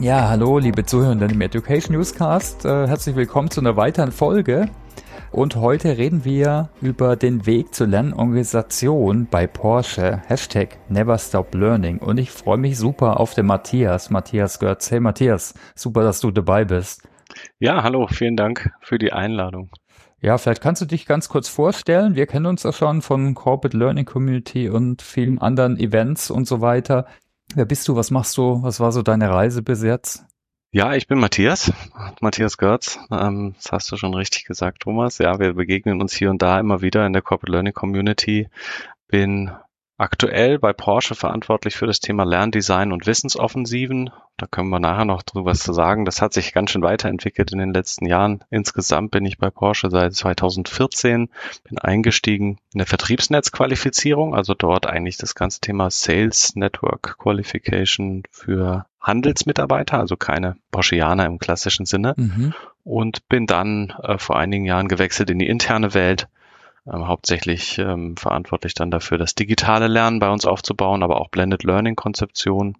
Ja, hallo, liebe Zuhörer im Education Newscast. Äh, herzlich willkommen zu einer weiteren Folge. Und heute reden wir über den Weg zur Lernorganisation bei Porsche. Hashtag Never Stop Learning. Und ich freue mich super auf den Matthias. Matthias Götz. Hey Matthias, super, dass du dabei bist. Ja, hallo, vielen Dank für die Einladung. Ja, vielleicht kannst du dich ganz kurz vorstellen. Wir kennen uns ja schon von Corporate Learning Community und vielen anderen Events und so weiter. Wer bist du? Was machst du? Was war so deine Reise bis jetzt? Ja, ich bin Matthias, Matthias Görz. Ähm, das hast du schon richtig gesagt, Thomas. Ja, wir begegnen uns hier und da immer wieder in der Corporate Learning Community. Bin aktuell bei Porsche verantwortlich für das Thema Lerndesign und Wissensoffensiven. Da können wir nachher noch drüber was zu sagen. Das hat sich ganz schön weiterentwickelt in den letzten Jahren. Insgesamt bin ich bei Porsche seit 2014, bin eingestiegen in der Vertriebsnetzqualifizierung, also dort eigentlich das ganze Thema Sales Network Qualification für Handelsmitarbeiter, also keine Porscheaner im klassischen Sinne. Mhm. Und bin dann äh, vor einigen Jahren gewechselt in die interne Welt, ähm, hauptsächlich ähm, verantwortlich dann dafür, das digitale Lernen bei uns aufzubauen, aber auch Blended Learning Konzeption.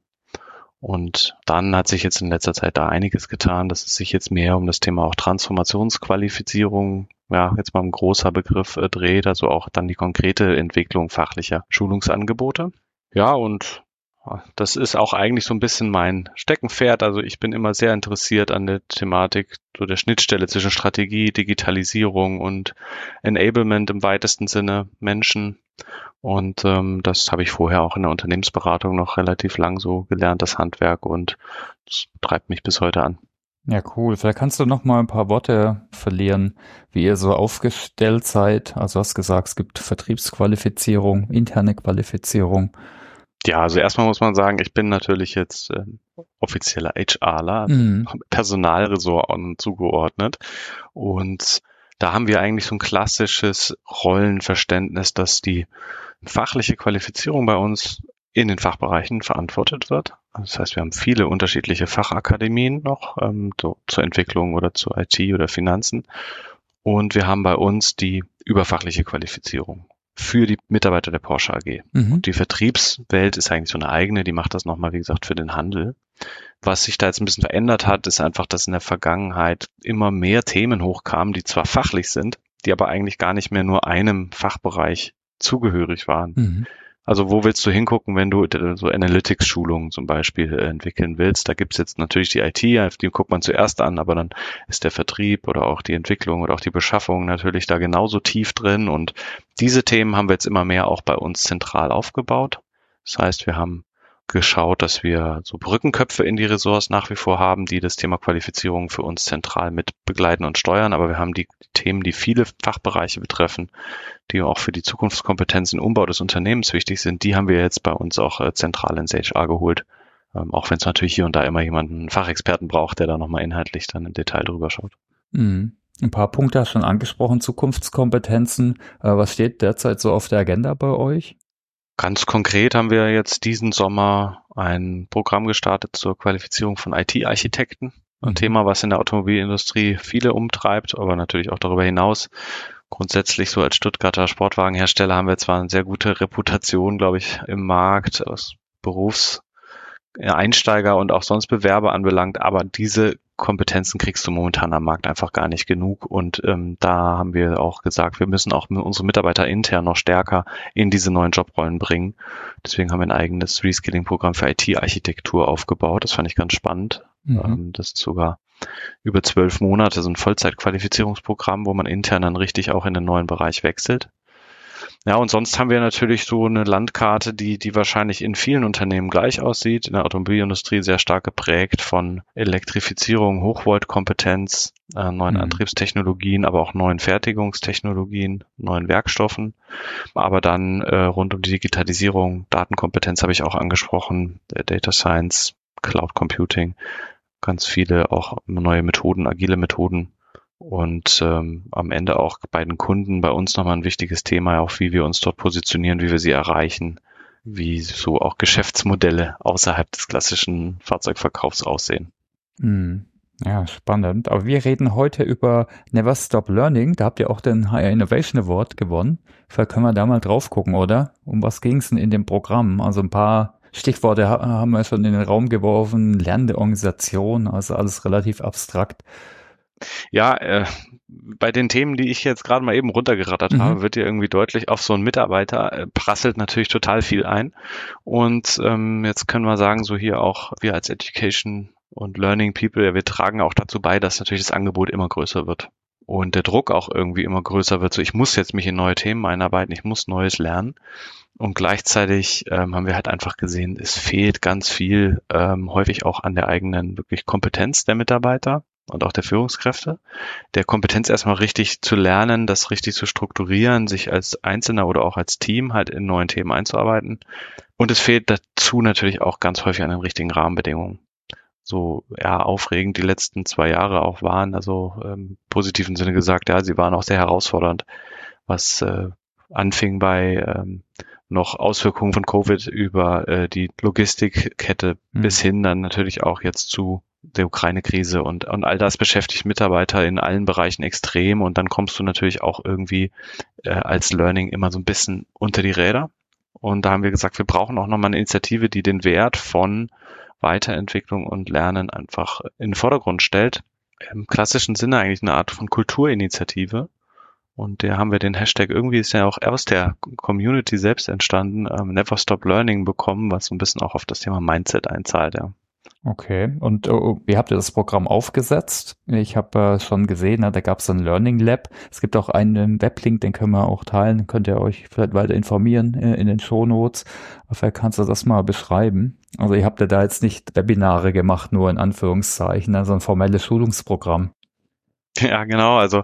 Und dann hat sich jetzt in letzter Zeit da einiges getan, dass es sich jetzt mehr um das Thema auch Transformationsqualifizierung, ja, jetzt mal ein großer Begriff äh, dreht, also auch dann die konkrete Entwicklung fachlicher Schulungsangebote. Ja, und das ist auch eigentlich so ein bisschen mein Steckenpferd. Also ich bin immer sehr interessiert an der Thematik, so der Schnittstelle zwischen Strategie, Digitalisierung und Enablement im weitesten Sinne Menschen. Und ähm, das habe ich vorher auch in der Unternehmensberatung noch relativ lang so gelernt, das Handwerk, und das treibt mich bis heute an. Ja, cool. Vielleicht kannst du noch mal ein paar Worte verlieren, wie ihr so aufgestellt seid. Also du hast gesagt, es gibt Vertriebsqualifizierung, interne Qualifizierung. Ja, also erstmal muss man sagen, ich bin natürlich jetzt äh, offizieller HRler, mhm. Personalresort zugeordnet. Und da haben wir eigentlich so ein klassisches Rollenverständnis, dass die fachliche Qualifizierung bei uns in den Fachbereichen verantwortet wird. Das heißt, wir haben viele unterschiedliche Fachakademien noch ähm, so, zur Entwicklung oder zur IT oder Finanzen. Und wir haben bei uns die überfachliche Qualifizierung für die Mitarbeiter der Porsche AG. Mhm. Und die Vertriebswelt ist eigentlich so eine eigene, die macht das nochmal, wie gesagt, für den Handel. Was sich da jetzt ein bisschen verändert hat, ist einfach, dass in der Vergangenheit immer mehr Themen hochkamen, die zwar fachlich sind, die aber eigentlich gar nicht mehr nur einem Fachbereich zugehörig waren. Mhm. Also wo willst du hingucken, wenn du so Analytics-Schulungen zum Beispiel äh, entwickeln willst? Da gibt's jetzt natürlich die IT, die guckt man zuerst an, aber dann ist der Vertrieb oder auch die Entwicklung oder auch die Beschaffung natürlich da genauso tief drin. Und diese Themen haben wir jetzt immer mehr auch bei uns zentral aufgebaut. Das heißt, wir haben geschaut, dass wir so Brückenköpfe in die Ressorts nach wie vor haben, die das Thema Qualifizierung für uns zentral mit begleiten und steuern. Aber wir haben die Themen, die viele Fachbereiche betreffen, die auch für die Zukunftskompetenzen im Umbau des Unternehmens wichtig sind, die haben wir jetzt bei uns auch äh, zentral ins HR geholt. Ähm, auch wenn es natürlich hier und da immer jemanden, einen Fachexperten braucht, der da nochmal inhaltlich dann im Detail drüber schaut. Mhm. Ein paar Punkte hast du schon angesprochen, Zukunftskompetenzen. Äh, was steht derzeit so auf der Agenda bei euch? Ganz konkret haben wir jetzt diesen Sommer ein Programm gestartet zur Qualifizierung von IT-Architekten. Ein mhm. Thema, was in der Automobilindustrie viele umtreibt, aber natürlich auch darüber hinaus. Grundsätzlich so als Stuttgarter Sportwagenhersteller haben wir zwar eine sehr gute Reputation, glaube ich, im Markt, aus Berufseinsteiger und auch sonst Bewerber anbelangt, aber diese Kompetenzen kriegst du momentan am Markt einfach gar nicht genug. Und ähm, da haben wir auch gesagt, wir müssen auch unsere Mitarbeiter intern noch stärker in diese neuen Jobrollen bringen. Deswegen haben wir ein eigenes Reskilling-Programm für IT-Architektur aufgebaut. Das fand ich ganz spannend. Mhm. Ähm, das ist sogar über zwölf Monate so ein Vollzeitqualifizierungsprogramm, wo man intern dann richtig auch in den neuen Bereich wechselt. Ja, und sonst haben wir natürlich so eine Landkarte, die, die wahrscheinlich in vielen Unternehmen gleich aussieht. In der Automobilindustrie sehr stark geprägt von Elektrifizierung, Hochvoltkompetenz, äh, neuen mhm. Antriebstechnologien, aber auch neuen Fertigungstechnologien, neuen Werkstoffen. Aber dann äh, rund um die Digitalisierung, Datenkompetenz habe ich auch angesprochen, Data Science, Cloud Computing, ganz viele auch neue Methoden, agile Methoden und ähm, am Ende auch bei den Kunden bei uns nochmal ein wichtiges Thema, auch wie wir uns dort positionieren, wie wir sie erreichen, wie so auch Geschäftsmodelle außerhalb des klassischen Fahrzeugverkaufs aussehen. Mhm. Ja, spannend. Aber wir reden heute über Never Stop Learning. Da habt ihr auch den HR Innovation Award gewonnen. Vielleicht können wir da mal drauf gucken, oder? Um was ging es denn in dem Programm? Also ein paar Stichworte haben wir schon in den Raum geworfen, lernende Organisation, also alles relativ abstrakt. Ja, äh, bei den Themen, die ich jetzt gerade mal eben runtergerattert mhm. habe, wird dir irgendwie deutlich, auf so einen Mitarbeiter äh, prasselt natürlich total viel ein. Und ähm, jetzt können wir sagen, so hier auch wir als Education und Learning People, ja, wir tragen auch dazu bei, dass natürlich das Angebot immer größer wird und der Druck auch irgendwie immer größer wird. So, ich muss jetzt mich in neue Themen einarbeiten, ich muss Neues lernen. Und gleichzeitig ähm, haben wir halt einfach gesehen, es fehlt ganz viel, ähm, häufig auch an der eigenen wirklich Kompetenz der Mitarbeiter und auch der Führungskräfte. Der Kompetenz erstmal richtig zu lernen, das richtig zu strukturieren, sich als Einzelner oder auch als Team halt in neuen Themen einzuarbeiten. Und es fehlt dazu natürlich auch ganz häufig an den richtigen Rahmenbedingungen so ja, aufregend die letzten zwei Jahre auch waren. Also im positiven Sinne gesagt, ja, sie waren auch sehr herausfordernd, was äh, anfing bei ähm, noch Auswirkungen von Covid über äh, die Logistikkette mhm. bis hin dann natürlich auch jetzt zu der Ukraine-Krise und, und all das beschäftigt Mitarbeiter in allen Bereichen extrem und dann kommst du natürlich auch irgendwie äh, als Learning immer so ein bisschen unter die Räder. Und da haben wir gesagt, wir brauchen auch nochmal eine Initiative, die den Wert von Weiterentwicklung und Lernen einfach in den Vordergrund stellt. Im klassischen Sinne eigentlich eine Art von Kulturinitiative. Und der haben wir den Hashtag irgendwie ist ja auch aus der Community selbst entstanden, ähm, Never Stop Learning bekommen, was so ein bisschen auch auf das Thema Mindset einzahlt, ja. Okay, und uh, wie habt ihr das Programm aufgesetzt? Ich habe äh, schon gesehen, ne, da gab es ein Learning Lab. Es gibt auch einen Weblink, den können wir auch teilen. Könnt ihr euch vielleicht weiter informieren äh, in den Shownotes. Vielleicht kannst du das mal beschreiben. Also ihr habt ja da jetzt nicht Webinare gemacht, nur in Anführungszeichen, also ein formelles Schulungsprogramm. Ja, genau. Also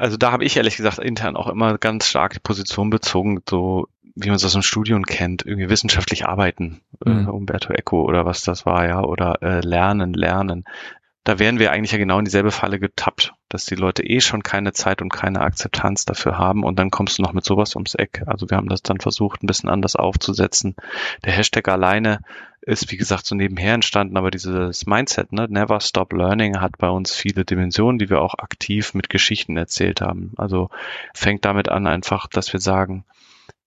also da habe ich ehrlich gesagt intern auch immer ganz stark die Position bezogen, so wie man es aus dem Studium kennt, irgendwie wissenschaftlich arbeiten, äh, mhm. äh, Umberto Eco oder was das war, ja, oder äh, lernen, lernen. Da wären wir eigentlich ja genau in dieselbe Falle getappt, dass die Leute eh schon keine Zeit und keine Akzeptanz dafür haben und dann kommst du noch mit sowas ums Eck. Also wir haben das dann versucht, ein bisschen anders aufzusetzen. Der Hashtag alleine ist, wie gesagt, so nebenher entstanden, aber dieses Mindset, ne, Never Stop Learning, hat bei uns viele Dimensionen, die wir auch aktiv mit Geschichten erzählt haben. Also fängt damit an einfach, dass wir sagen,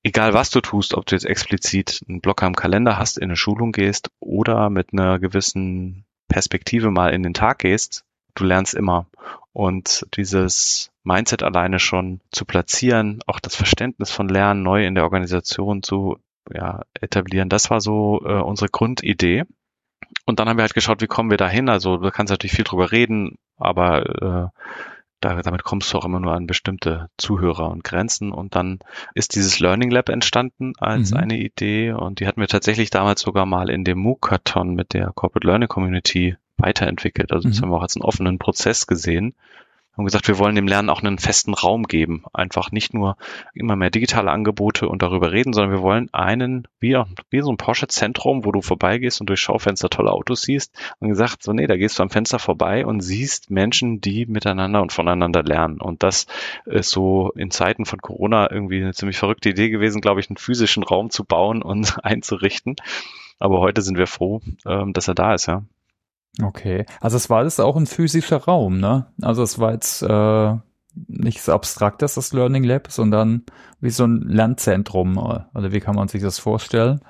egal was du tust, ob du jetzt explizit einen Blocker im Kalender hast, in eine Schulung gehst oder mit einer gewissen Perspektive mal in den Tag gehst, du lernst immer. Und dieses Mindset alleine schon zu platzieren, auch das Verständnis von Lernen neu in der Organisation zu ja, etablieren, das war so äh, unsere Grundidee. Und dann haben wir halt geschaut, wie kommen wir da hin. Also du kannst natürlich viel drüber reden, aber äh, da, damit kommst du auch immer nur an bestimmte Zuhörer und Grenzen. Und dann ist dieses Learning Lab entstanden als mhm. eine Idee und die hatten wir tatsächlich damals sogar mal in dem MOOC-Karton mit der Corporate Learning Community weiterentwickelt. Also das mhm. haben wir auch als einen offenen Prozess gesehen haben gesagt, wir wollen dem Lernen auch einen festen Raum geben. Einfach nicht nur immer mehr digitale Angebote und darüber reden, sondern wir wollen einen, wie, wie so ein Porsche-Zentrum, wo du vorbeigehst und durch Schaufenster tolle Autos siehst. Und gesagt, so nee, da gehst du am Fenster vorbei und siehst Menschen, die miteinander und voneinander lernen. Und das ist so in Zeiten von Corona irgendwie eine ziemlich verrückte Idee gewesen, glaube ich, einen physischen Raum zu bauen und einzurichten. Aber heute sind wir froh, ähm, dass er da ist, ja. Okay, also es war alles auch ein physischer Raum, ne? Also es war jetzt äh, nichts Abstraktes, das Learning Lab, sondern wie so ein Lernzentrum, oder wie kann man sich das vorstellen?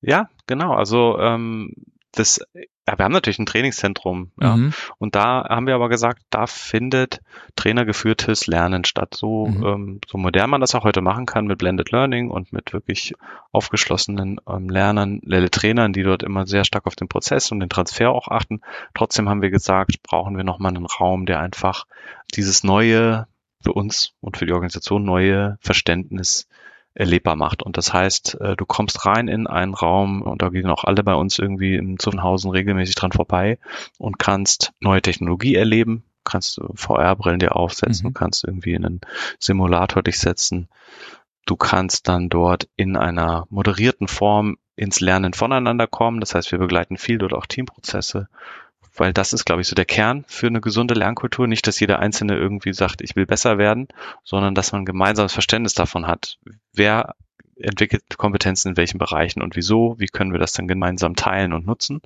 Ja, genau. Also ähm, das ja, wir haben natürlich ein Trainingszentrum, ja. Mhm. Und da haben wir aber gesagt, da findet trainergeführtes Lernen statt. So, mhm. ähm, so modern man das auch heute machen kann mit Blended Learning und mit wirklich aufgeschlossenen ähm, Lernern, äh, Trainern, die dort immer sehr stark auf den Prozess und den Transfer auch achten. Trotzdem haben wir gesagt, brauchen wir nochmal einen Raum, der einfach dieses neue, für uns und für die Organisation neue Verständnis erlebbar macht. Und das heißt, äh, du kommst rein in einen Raum und da gehen auch alle bei uns irgendwie im Zuffenhausen regelmäßig dran vorbei und kannst neue Technologie erleben, kannst VR-Brillen dir aufsetzen, mhm. kannst irgendwie in einen Simulator dich setzen. Du kannst dann dort in einer moderierten Form ins Lernen voneinander kommen. Das heißt, wir begleiten viel dort auch Teamprozesse weil das ist, glaube ich, so der Kern für eine gesunde Lernkultur. Nicht, dass jeder Einzelne irgendwie sagt, ich will besser werden, sondern dass man ein gemeinsames Verständnis davon hat. Wer entwickelt Kompetenzen in welchen Bereichen und wieso? Wie können wir das dann gemeinsam teilen und nutzen?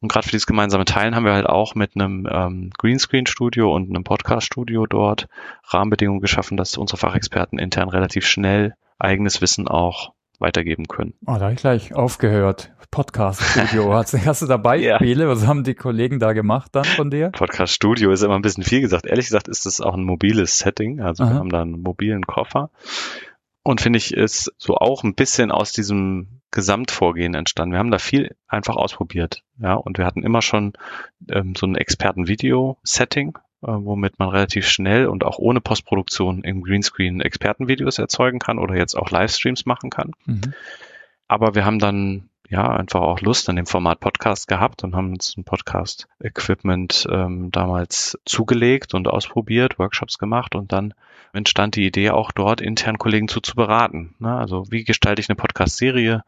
Und gerade für dieses gemeinsame Teilen haben wir halt auch mit einem ähm, Greenscreen-Studio und einem Podcast-Studio dort Rahmenbedingungen geschaffen, dass unsere Fachexperten intern relativ schnell eigenes Wissen auch weitergeben können. Oh, da habe ich gleich aufgehört. Podcast-Studio. hast, hast du da Beispiele? ja. Was haben die Kollegen da gemacht dann von dir? Podcast-Studio ist immer ein bisschen viel gesagt. Ehrlich gesagt ist das auch ein mobiles Setting. Also Aha. wir haben da einen mobilen Koffer. Und finde ich, ist so auch ein bisschen aus diesem Gesamtvorgehen entstanden. Wir haben da viel einfach ausprobiert. Ja, und wir hatten immer schon ähm, so ein Experten-Video-Setting, womit man relativ schnell und auch ohne Postproduktion im Greenscreen Expertenvideos erzeugen kann oder jetzt auch Livestreams machen kann. Mhm. Aber wir haben dann ja einfach auch Lust an dem Format Podcast gehabt und haben uns ein Podcast-Equipment ähm, damals zugelegt und ausprobiert, Workshops gemacht und dann entstand die Idee auch dort intern Kollegen zu, zu beraten. Ne? Also wie gestalte ich eine Podcast-Serie,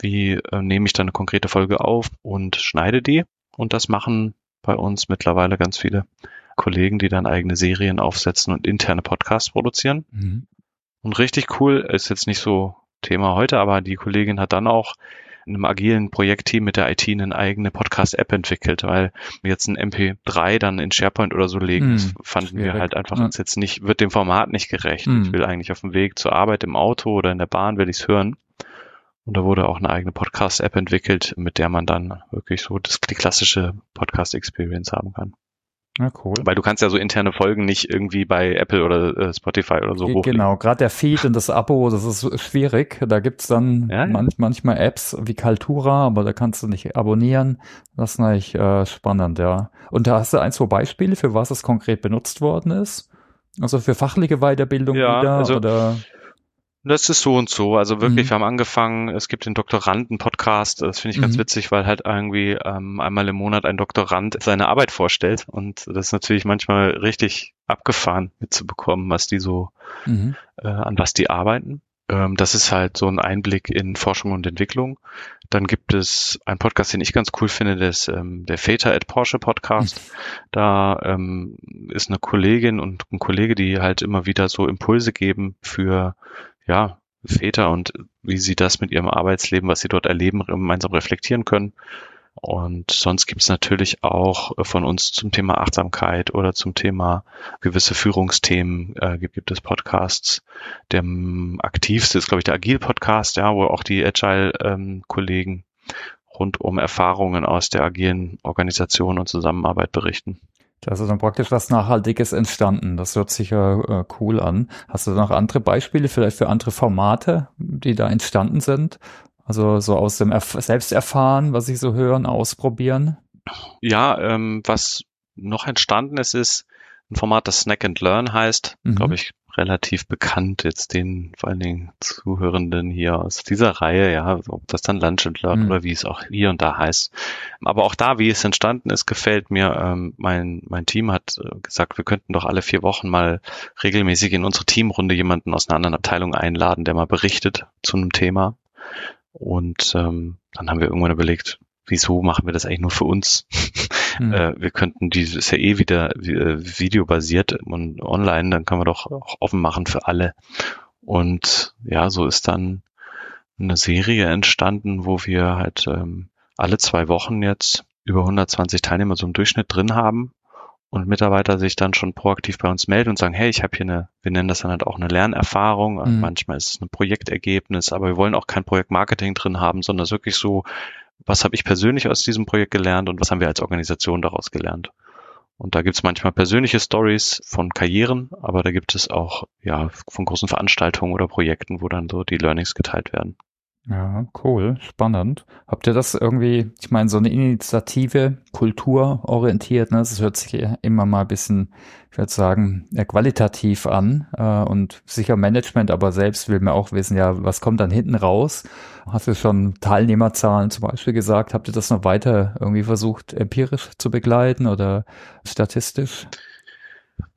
wie äh, nehme ich dann eine konkrete Folge auf und schneide die und das machen bei uns mittlerweile ganz viele Kollegen, die dann eigene Serien aufsetzen und interne Podcasts produzieren. Mhm. Und richtig cool ist jetzt nicht so Thema heute, aber die Kollegin hat dann auch in einem agilen Projektteam mit der IT eine eigene Podcast-App entwickelt, weil jetzt ein MP3 dann in SharePoint oder so legen, mm, fanden schwierig. wir halt einfach ja. jetzt nicht, wird dem Format nicht gerecht. Mm. Ich will eigentlich auf dem Weg zur Arbeit im Auto oder in der Bahn will ich es hören. Und da wurde auch eine eigene Podcast-App entwickelt, mit der man dann wirklich so das, die klassische Podcast-Experience haben kann. Ja, cool. Weil du kannst ja so interne Folgen nicht irgendwie bei Apple oder äh, Spotify oder so hochlegen. Genau, gerade der Feed und das Abo, das ist schwierig. Da gibt's dann ja, man ja. manchmal Apps wie Kaltura, aber da kannst du nicht abonnieren. Das ist natürlich äh, spannend, ja. Und da hast du ein, zwei Beispiele, für was es konkret benutzt worden ist? Also für fachliche Weiterbildung ja, wieder also, oder? Das ist so und so. Also wirklich, mhm. wir haben angefangen, es gibt den Doktoranden-Podcast, das finde ich ganz mhm. witzig, weil halt irgendwie ähm, einmal im Monat ein Doktorand seine Arbeit vorstellt. Und das ist natürlich manchmal richtig abgefahren mitzubekommen, was die so, mhm. äh, an was die arbeiten. Ähm, das ist halt so ein Einblick in Forschung und Entwicklung. Dann gibt es einen Podcast, den ich ganz cool finde, das ähm, der Väter at Porsche Podcast. Mhm. Da ähm, ist eine Kollegin und ein Kollege, die halt immer wieder so Impulse geben für ja, Väter und wie sie das mit ihrem Arbeitsleben, was sie dort erleben, gemeinsam reflektieren können. Und sonst gibt es natürlich auch von uns zum Thema Achtsamkeit oder zum Thema gewisse Führungsthemen äh, gibt, gibt es Podcasts. Der aktivste ist, glaube ich, der Agile-Podcast, ja, wo auch die Agile-Kollegen ähm, rund um Erfahrungen aus der agilen Organisation und Zusammenarbeit berichten. Da ist dann praktisch was Nachhaltiges entstanden. Das hört sich ja äh, cool an. Hast du noch andere Beispiele vielleicht für andere Formate, die da entstanden sind? Also so aus dem Erf Selbsterfahren, was ich so hören, ausprobieren? Ja, ähm, was noch entstanden ist, ist ein Format, das Snack and Learn heißt. Mhm. Glaube ich, relativ bekannt jetzt den vor allen Dingen Zuhörenden hier aus dieser Reihe, ja, ob das dann Lunch and Learn mhm. oder wie es auch hier und da heißt. Aber auch da, wie es entstanden ist, gefällt mir. Ähm, mein, mein Team hat äh, gesagt, wir könnten doch alle vier Wochen mal regelmäßig in unsere Teamrunde jemanden aus einer anderen Abteilung einladen, der mal berichtet zu einem Thema. Und ähm, dann haben wir irgendwann überlegt, wieso machen wir das eigentlich nur für uns? Mhm. Äh, wir könnten dieses ist ja eh wieder äh, videobasiert und online, dann können wir doch auch offen machen für alle. Und ja, so ist dann eine Serie entstanden, wo wir halt ähm, alle zwei Wochen jetzt über 120 Teilnehmer so im Durchschnitt drin haben und Mitarbeiter sich dann schon proaktiv bei uns melden und sagen, hey, ich habe hier eine, wir nennen das dann halt auch eine Lernerfahrung, mhm. manchmal ist es ein Projektergebnis, aber wir wollen auch kein Projektmarketing drin haben, sondern es wirklich so, was habe ich persönlich aus diesem Projekt gelernt und was haben wir als Organisation daraus gelernt. Und da gibt es manchmal persönliche Stories von Karrieren, aber da gibt es auch ja von großen Veranstaltungen oder Projekten, wo dann so die Learnings geteilt werden. Ja, cool, spannend. Habt ihr das irgendwie, ich meine, so eine Initiative, kulturorientiert, ne? Das hört sich immer mal ein bisschen, ich würde sagen, ja, qualitativ an äh, und sicher Management, aber selbst will man auch wissen, ja, was kommt dann hinten raus? Hast du schon Teilnehmerzahlen zum Beispiel gesagt? Habt ihr das noch weiter irgendwie versucht, empirisch zu begleiten oder statistisch?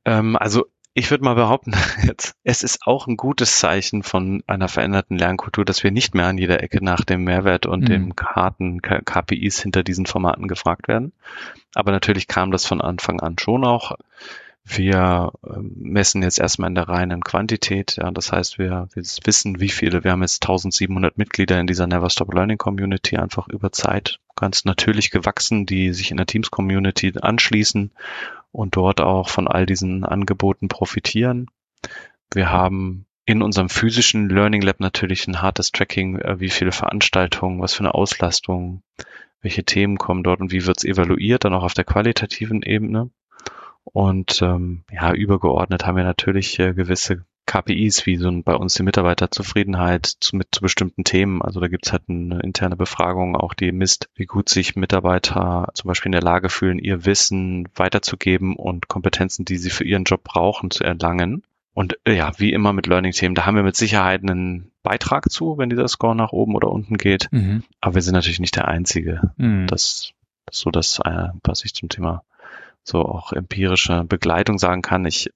Ähm, also ich würde mal behaupten, jetzt, es ist auch ein gutes Zeichen von einer veränderten Lernkultur, dass wir nicht mehr an jeder Ecke nach dem Mehrwert und mhm. dem harten KPIs hinter diesen Formaten gefragt werden. Aber natürlich kam das von Anfang an schon auch. Wir ähm, messen jetzt erstmal in der reinen Quantität. Ja, das heißt, wir, wir wissen, wie viele. Wir haben jetzt 1700 Mitglieder in dieser Never Stop Learning Community einfach über Zeit ganz natürlich gewachsen, die sich in der Teams Community anschließen und dort auch von all diesen Angeboten profitieren. Wir haben in unserem physischen Learning Lab natürlich ein hartes Tracking, äh, wie viele Veranstaltungen, was für eine Auslastung, welche Themen kommen dort und wie wird es evaluiert, dann auch auf der qualitativen Ebene. Und ähm, ja, übergeordnet haben wir natürlich äh, gewisse KPIs, wie so bei uns die Mitarbeiterzufriedenheit zu, mit zu bestimmten Themen. Also da gibt's halt eine interne Befragung, auch die misst, wie gut sich Mitarbeiter zum Beispiel in der Lage fühlen, ihr Wissen weiterzugeben und Kompetenzen, die sie für ihren Job brauchen, zu erlangen. Und äh, ja, wie immer mit Learning-Themen, da haben wir mit Sicherheit einen Beitrag zu, wenn dieser Score nach oben oder unten geht. Mhm. Aber wir sind natürlich nicht der Einzige. Mhm. Das, das ist so das, äh, was ich zum Thema so auch empirische Begleitung sagen kann. Ich,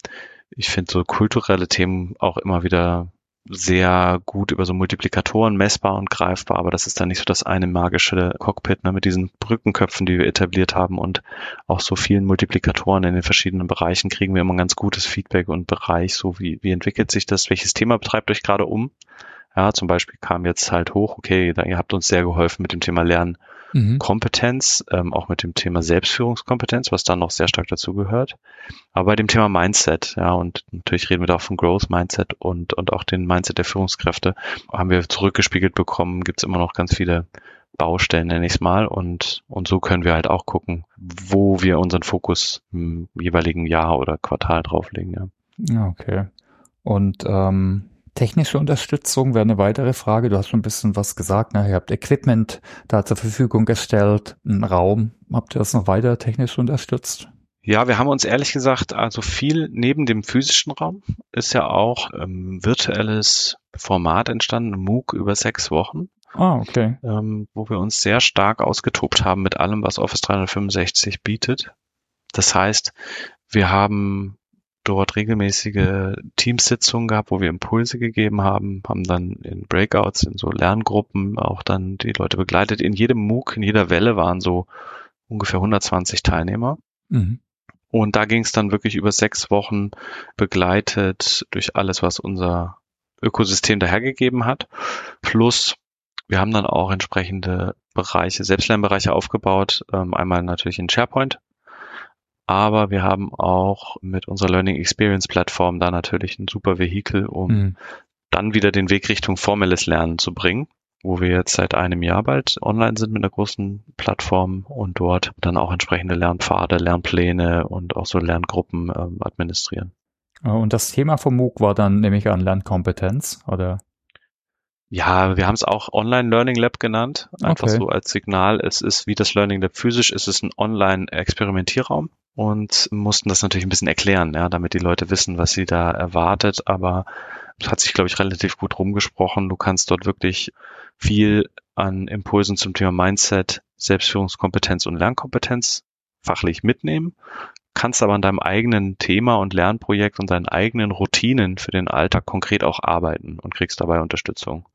ich finde so kulturelle Themen auch immer wieder sehr gut über so Multiplikatoren messbar und greifbar, aber das ist dann nicht so das eine magische Cockpit ne, mit diesen Brückenköpfen, die wir etabliert haben und auch so vielen Multiplikatoren in den verschiedenen Bereichen kriegen wir immer ein ganz gutes Feedback und Bereich, so wie, wie entwickelt sich das, welches Thema betreibt euch gerade um. Ja, zum Beispiel kam jetzt halt hoch, okay, ihr habt uns sehr geholfen mit dem Thema Lernen mhm. Kompetenz, ähm, auch mit dem Thema Selbstführungskompetenz, was dann noch sehr stark dazu gehört. Aber bei dem Thema Mindset, ja, und natürlich reden wir da auch von Growth Mindset und, und auch den Mindset der Führungskräfte, haben wir zurückgespiegelt bekommen, gibt es immer noch ganz viele Baustellen, nenne ich es mal. Und, und so können wir halt auch gucken, wo wir unseren Fokus im jeweiligen Jahr oder Quartal drauflegen. Ja. Okay. Und ähm, Technische Unterstützung wäre eine weitere Frage. Du hast schon ein bisschen was gesagt. Ne? Ihr habt Equipment da zur Verfügung gestellt, einen Raum. Habt ihr das noch weiter technisch unterstützt? Ja, wir haben uns ehrlich gesagt, also viel neben dem physischen Raum ist ja auch ähm, virtuelles Format entstanden, MOOC über sechs Wochen. Ah, okay. Ähm, wo wir uns sehr stark ausgetobt haben mit allem, was Office 365 bietet. Das heißt, wir haben dort regelmäßige Teamsitzungen gehabt, wo wir Impulse gegeben haben, haben dann in Breakouts, in so Lerngruppen auch dann die Leute begleitet. In jedem MOOC, in jeder Welle waren so ungefähr 120 Teilnehmer. Mhm. Und da ging es dann wirklich über sechs Wochen begleitet durch alles, was unser Ökosystem dahergegeben hat. Plus wir haben dann auch entsprechende Bereiche, Selbstlernbereiche aufgebaut. Ähm, einmal natürlich in SharePoint, aber wir haben auch mit unserer Learning Experience Plattform da natürlich ein super Vehikel, um mhm. dann wieder den Weg Richtung formelles Lernen zu bringen, wo wir jetzt seit einem Jahr bald online sind mit einer großen Plattform und dort dann auch entsprechende Lernpfade, Lernpläne und auch so Lerngruppen ähm, administrieren. Und das Thema vom MOOC war dann nämlich an Lernkompetenz, oder? Ja, wir haben es auch Online Learning Lab genannt, einfach okay. so als Signal. Es ist wie das Learning Lab physisch, es ist ein Online-Experimentierraum und mussten das natürlich ein bisschen erklären, ja, damit die Leute wissen, was sie da erwartet. Aber es hat sich, glaube ich, relativ gut rumgesprochen. Du kannst dort wirklich viel an Impulsen zum Thema Mindset, Selbstführungskompetenz und Lernkompetenz fachlich mitnehmen, kannst aber an deinem eigenen Thema und Lernprojekt und deinen eigenen Routinen für den Alltag konkret auch arbeiten und kriegst dabei Unterstützung.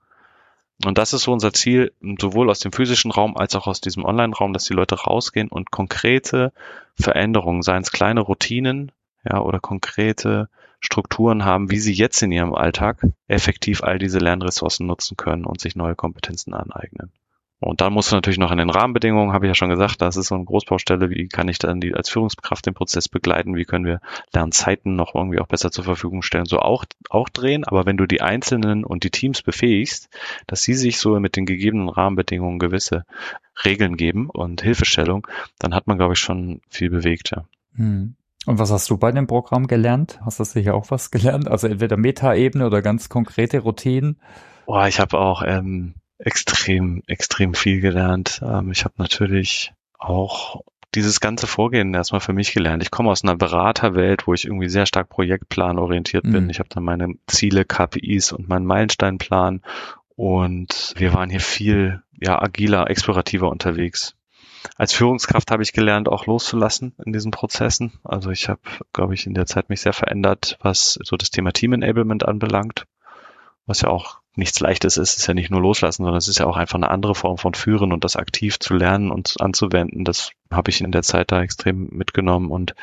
Und das ist so unser Ziel, sowohl aus dem physischen Raum als auch aus diesem Online-Raum, dass die Leute rausgehen und konkrete Veränderungen, seien es kleine Routinen, ja, oder konkrete Strukturen haben, wie sie jetzt in ihrem Alltag effektiv all diese Lernressourcen nutzen können und sich neue Kompetenzen aneignen. Und dann musst du natürlich noch an den Rahmenbedingungen, habe ich ja schon gesagt, das ist so eine Großbaustelle, wie kann ich dann die als Führungskraft den Prozess begleiten, wie können wir Lernzeiten noch irgendwie auch besser zur Verfügung stellen, so auch, auch drehen, aber wenn du die Einzelnen und die Teams befähigst, dass sie sich so mit den gegebenen Rahmenbedingungen gewisse Regeln geben und Hilfestellung, dann hat man, glaube ich, schon viel bewegt, ja. Hm. Und was hast du bei dem Programm gelernt? Hast du sicher auch was gelernt? Also entweder Metaebene oder ganz konkrete Routinen? Boah, ich habe auch ähm, extrem, extrem viel gelernt. Ähm, ich habe natürlich auch dieses ganze Vorgehen erstmal für mich gelernt. Ich komme aus einer Beraterwelt, wo ich irgendwie sehr stark projektplanorientiert bin. Mhm. Ich habe dann meine Ziele, KPIs und meinen Meilensteinplan und wir waren hier viel ja agiler, explorativer unterwegs. Als Führungskraft habe ich gelernt, auch loszulassen in diesen Prozessen. Also ich habe, glaube ich, in der Zeit mich sehr verändert, was so das Thema Team Enablement anbelangt, was ja auch nichts Leichtes ist, ist ja nicht nur loslassen, sondern es ist ja auch einfach eine andere Form von Führen und das aktiv zu lernen und anzuwenden. Das habe ich in der Zeit da extrem mitgenommen und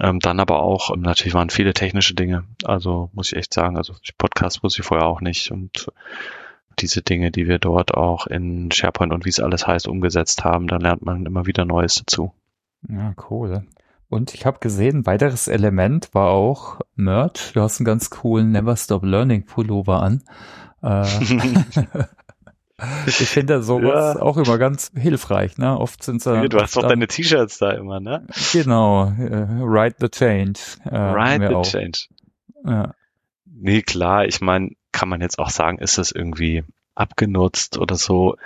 ähm, dann aber auch, ähm, natürlich waren viele technische Dinge. Also muss ich echt sagen, also Podcast wusste ich vorher auch nicht und diese Dinge, die wir dort auch in SharePoint und wie es alles heißt umgesetzt haben, da lernt man immer wieder Neues dazu. Ja, cool. Und ich habe gesehen, weiteres Element war auch Merch. Du hast einen ganz coolen Never Stop Learning Pullover an. Äh, ich finde sowas ja. auch immer ganz hilfreich. Ne? Oft sind sie. Du hast doch deine T-Shirts da immer, ne? Genau. Uh, ride the change. Uh, ride the auch. change. Ja. Nee, klar. Ich meine, kann man jetzt auch sagen, ist das irgendwie abgenutzt oder so?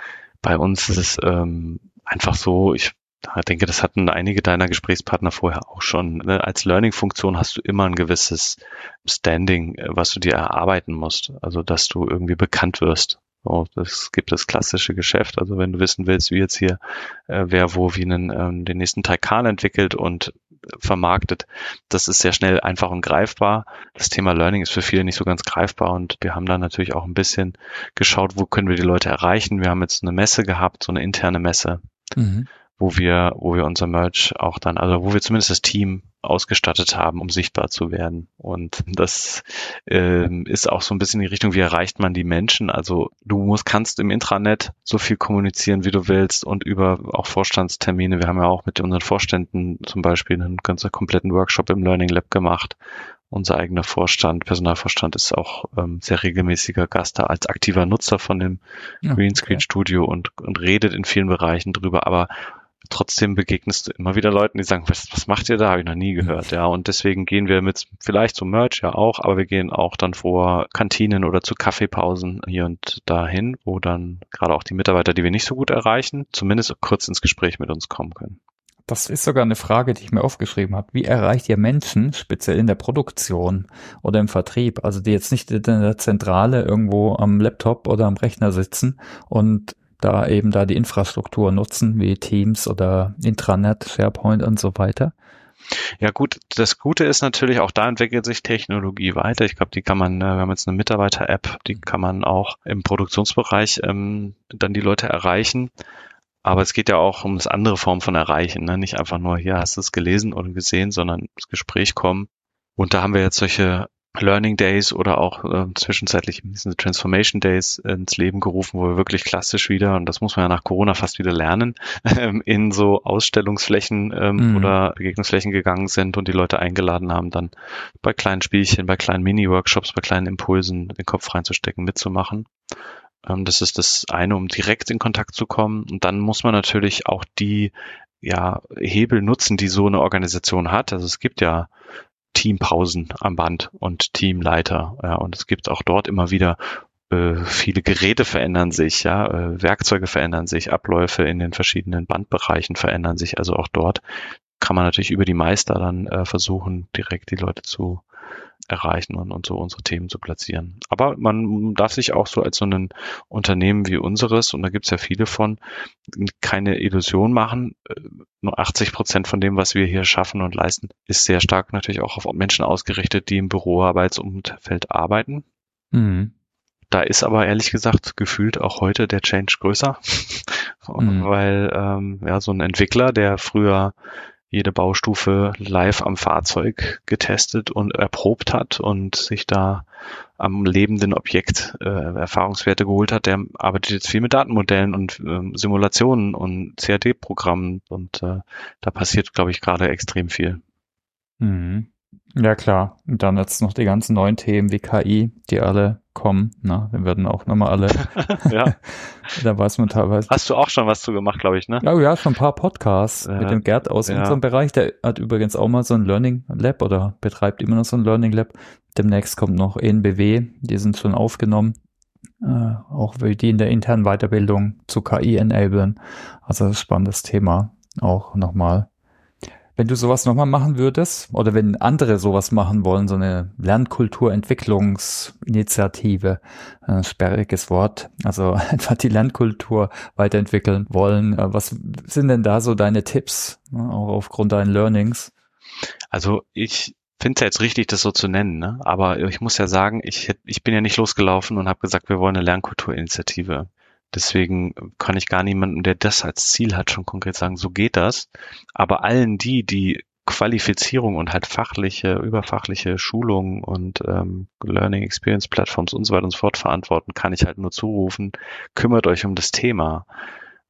Bei uns ist es ähm, einfach so, ich ich denke, das hatten einige deiner Gesprächspartner vorher auch schon. Ne? Als Learning-Funktion hast du immer ein gewisses Standing, äh, was du dir erarbeiten musst. Also, dass du irgendwie bekannt wirst. So, das gibt das klassische Geschäft. Also, wenn du wissen willst, wie jetzt hier äh, wer wo wie einen, ähm, den nächsten Taycan entwickelt und vermarktet, das ist sehr schnell einfach und greifbar. Das Thema Learning ist für viele nicht so ganz greifbar und wir haben da natürlich auch ein bisschen geschaut, wo können wir die Leute erreichen. Wir haben jetzt eine Messe gehabt, so eine interne Messe. Mhm wo wir, wo wir unser Merch auch dann, also wo wir zumindest das Team ausgestattet haben, um sichtbar zu werden. Und das ähm, ist auch so ein bisschen die Richtung, wie erreicht man die Menschen? Also du musst, kannst im Intranet so viel kommunizieren, wie du willst und über auch Vorstandstermine. Wir haben ja auch mit unseren Vorständen zum Beispiel einen ganzen kompletten Workshop im Learning Lab gemacht. Unser eigener Vorstand, Personalvorstand ist auch ähm, sehr regelmäßiger Gast da als aktiver Nutzer von dem ja, Greenscreen Studio und, und redet in vielen Bereichen drüber. Aber trotzdem begegnest du immer wieder Leuten, die sagen, was, was macht ihr da? Habe ich noch nie gehört. Ja, und deswegen gehen wir mit vielleicht zum Merch ja auch, aber wir gehen auch dann vor Kantinen oder zu Kaffeepausen hier und dahin, wo dann gerade auch die Mitarbeiter, die wir nicht so gut erreichen, zumindest kurz ins Gespräch mit uns kommen können. Das ist sogar eine Frage, die ich mir aufgeschrieben habe. Wie erreicht ihr Menschen, speziell in der Produktion oder im Vertrieb, also die jetzt nicht in der Zentrale irgendwo am Laptop oder am Rechner sitzen und da eben da die Infrastruktur nutzen, wie Teams oder Intranet, SharePoint und so weiter. Ja gut, das Gute ist natürlich, auch da entwickelt sich Technologie weiter. Ich glaube, die kann man, äh, wir haben jetzt eine Mitarbeiter-App, die kann man auch im Produktionsbereich ähm, dann die Leute erreichen. Aber es geht ja auch um das andere Form von Erreichen. Ne? Nicht einfach nur, hier hast du es gelesen oder gesehen, sondern ins Gespräch kommen. Und da haben wir jetzt solche Learning Days oder auch äh, zwischenzeitlich diese Transformation Days ins Leben gerufen, wo wir wirklich klassisch wieder, und das muss man ja nach Corona fast wieder lernen, ähm, in so Ausstellungsflächen ähm, mhm. oder Begegnungsflächen gegangen sind und die Leute eingeladen haben, dann bei kleinen Spielchen, bei kleinen Mini-Workshops, bei kleinen Impulsen den Kopf reinzustecken, mitzumachen. Ähm, das ist das eine, um direkt in Kontakt zu kommen. Und dann muss man natürlich auch die ja, Hebel nutzen, die so eine Organisation hat. Also es gibt ja Teampausen am Band und Teamleiter. Ja, und es gibt auch dort immer wieder äh, viele Geräte verändern sich, ja, äh, Werkzeuge verändern sich, Abläufe in den verschiedenen Bandbereichen verändern sich. Also auch dort kann man natürlich über die Meister dann äh, versuchen, direkt die Leute zu erreichen und, und so unsere Themen zu platzieren. Aber man darf sich auch so als so ein Unternehmen wie unseres, und da gibt es ja viele von, keine Illusion machen. Äh, nur 80 Prozent von dem, was wir hier schaffen und leisten, ist sehr stark natürlich auch auf Menschen ausgerichtet, die im Büroarbeitsumfeld arbeiten. Mhm. Da ist aber ehrlich gesagt gefühlt auch heute der Change größer, mhm. weil ähm, ja so ein Entwickler, der früher jede Baustufe live am Fahrzeug getestet und erprobt hat und sich da am lebenden Objekt äh, Erfahrungswerte geholt hat, der arbeitet jetzt viel mit Datenmodellen und äh, Simulationen und CAD-Programmen und äh, da passiert, glaube ich, gerade extrem viel. Mhm. Ja klar. Und dann jetzt noch die ganzen neuen Themen wie KI, die alle kommen. Na, dann werden auch nochmal alle. ja. da weiß man teilweise. Hast du auch schon was zu gemacht, glaube ich, ne? Ja, ja, schon ein paar Podcasts äh, mit dem Gerd aus ja. unserem Bereich. Der hat übrigens auch mal so ein Learning Lab oder betreibt immer noch so ein Learning Lab. Demnächst kommt noch ENBW, die sind schon aufgenommen. Äh, auch wie die in der internen Weiterbildung zu KI enablen. Also das ist ein spannendes Thema. Auch nochmal wenn du sowas nochmal machen würdest oder wenn andere sowas machen wollen, so eine Lernkulturentwicklungsinitiative, ein äh, sperriges Wort, also einfach die Lernkultur weiterentwickeln wollen, äh, was sind denn da so deine Tipps, ne, auch aufgrund deinen Learnings? Also ich finde es ja jetzt richtig, das so zu nennen, ne? aber ich muss ja sagen, ich, ich bin ja nicht losgelaufen und habe gesagt, wir wollen eine Lernkulturinitiative. Deswegen kann ich gar niemanden, der das als Ziel hat, schon konkret sagen, so geht das. Aber allen die, die Qualifizierung und halt fachliche, überfachliche Schulungen und ähm, Learning Experience Plattforms und so weiter und so fort verantworten, kann ich halt nur zurufen, kümmert euch um das Thema.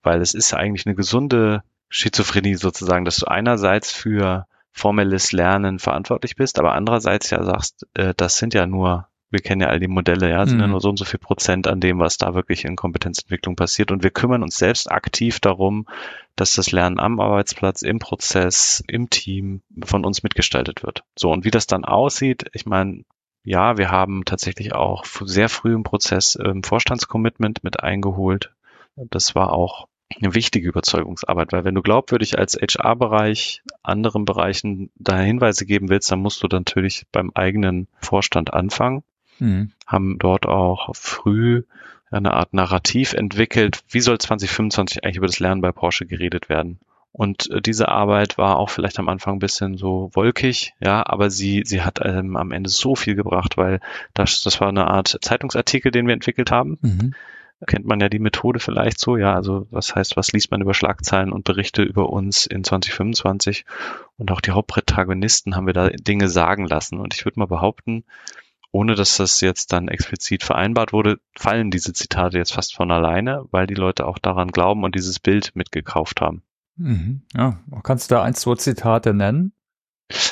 Weil es ist eigentlich eine gesunde Schizophrenie sozusagen, dass du einerseits für formelles Lernen verantwortlich bist, aber andererseits ja sagst, äh, das sind ja nur wir kennen ja all die Modelle, ja, sind mhm. ja nur so und so viel Prozent an dem, was da wirklich in Kompetenzentwicklung passiert. Und wir kümmern uns selbst aktiv darum, dass das Lernen am Arbeitsplatz, im Prozess, im Team von uns mitgestaltet wird. So, und wie das dann aussieht, ich meine, ja, wir haben tatsächlich auch sehr früh im Prozess ähm, Vorstandscommitment mit eingeholt. Das war auch eine wichtige Überzeugungsarbeit, weil wenn du glaubwürdig als HR-Bereich anderen Bereichen da Hinweise geben willst, dann musst du natürlich beim eigenen Vorstand anfangen mhm. haben dort auch früh eine Art Narrativ entwickelt, wie soll 2025 eigentlich über das Lernen bei Porsche geredet werden. Und äh, diese Arbeit war auch vielleicht am Anfang ein bisschen so wolkig, ja, aber sie, sie hat ähm, am Ende so viel gebracht, weil das, das war eine Art Zeitungsartikel, den wir entwickelt haben. Mhm. Kennt man ja die Methode vielleicht so, ja, also was heißt, was liest man über Schlagzeilen und Berichte über uns in 2025? Und auch die Hauptprotagonisten haben wir da Dinge sagen lassen. Und ich würde mal behaupten, ohne dass das jetzt dann explizit vereinbart wurde, fallen diese Zitate jetzt fast von alleine, weil die Leute auch daran glauben und dieses Bild mitgekauft haben. Mhm. Ja, kannst du da ein, zwei Zitate nennen?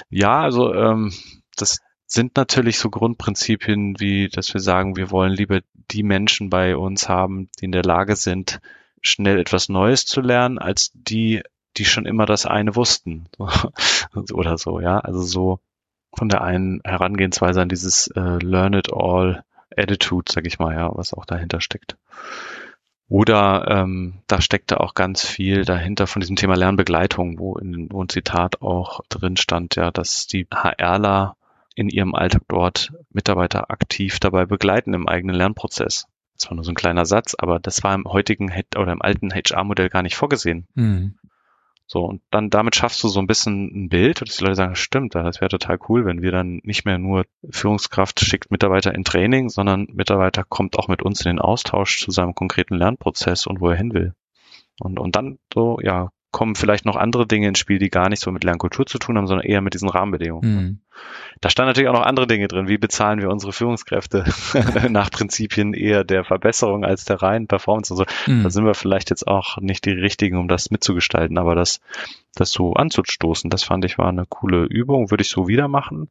Ja, also ähm, das sind natürlich so Grundprinzipien wie, dass wir sagen, wir wollen lieber die Menschen bei uns haben, die in der Lage sind, schnell etwas Neues zu lernen, als die, die schon immer das eine wussten oder so, ja. Also so von der einen Herangehensweise an dieses äh, Learn it all Attitude, sag ich mal, ja, was auch dahinter steckt. Oder ähm, da steckte auch ganz viel dahinter von diesem Thema Lernbegleitung, wo, in, wo ein Zitat auch drin stand, ja, dass die HRler in ihrem Alltag dort Mitarbeiter aktiv dabei begleiten im eigenen Lernprozess. Das war nur so ein kleiner Satz, aber das war im heutigen oder im alten HR-Modell gar nicht vorgesehen. Mhm. So, und dann damit schaffst du so ein bisschen ein Bild, dass die Leute sagen, stimmt, das wäre total cool, wenn wir dann nicht mehr nur Führungskraft schickt Mitarbeiter in Training, sondern Mitarbeiter kommt auch mit uns in den Austausch zu seinem konkreten Lernprozess und wo er hin will. Und, und dann so, ja, kommen vielleicht noch andere Dinge ins Spiel, die gar nicht so mit Lernkultur zu tun haben, sondern eher mit diesen Rahmenbedingungen. Mhm. Da stand natürlich auch noch andere Dinge drin. Wie bezahlen wir unsere Führungskräfte nach Prinzipien eher der Verbesserung als der reinen Performance und so. Mhm. Da sind wir vielleicht jetzt auch nicht die richtigen, um das mitzugestalten, aber das, das so anzustoßen, das fand ich war eine coole Übung, würde ich so wieder machen.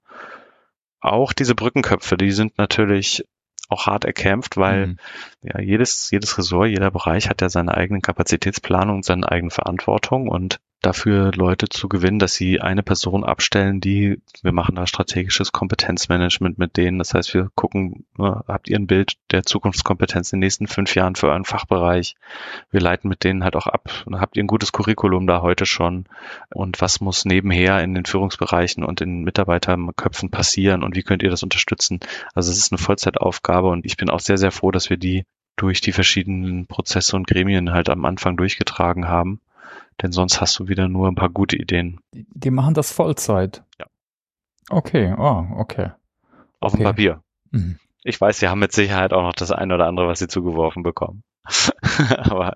Auch diese Brückenköpfe, die sind natürlich auch hart erkämpft, weil mhm. ja jedes, jedes Ressort, jeder Bereich hat ja seine eigene Kapazitätsplanung und seine eigene Verantwortung und dafür Leute zu gewinnen, dass sie eine Person abstellen, die, wir machen da strategisches Kompetenzmanagement mit denen. Das heißt, wir gucken, ne, habt ihr ein Bild der Zukunftskompetenz in den nächsten fünf Jahren für euren Fachbereich? Wir leiten mit denen halt auch ab. Habt ihr ein gutes Curriculum da heute schon? Und was muss nebenher in den Führungsbereichen und in Mitarbeiterköpfen passieren? Und wie könnt ihr das unterstützen? Also es ist eine Vollzeitaufgabe und ich bin auch sehr, sehr froh, dass wir die durch die verschiedenen Prozesse und Gremien halt am Anfang durchgetragen haben denn sonst hast du wieder nur ein paar gute Ideen. Die machen das Vollzeit. Ja. Okay, oh, okay. Auf okay. dem Papier. Mhm. Ich weiß, sie haben mit Sicherheit auch noch das eine oder andere, was sie zugeworfen bekommen. Aber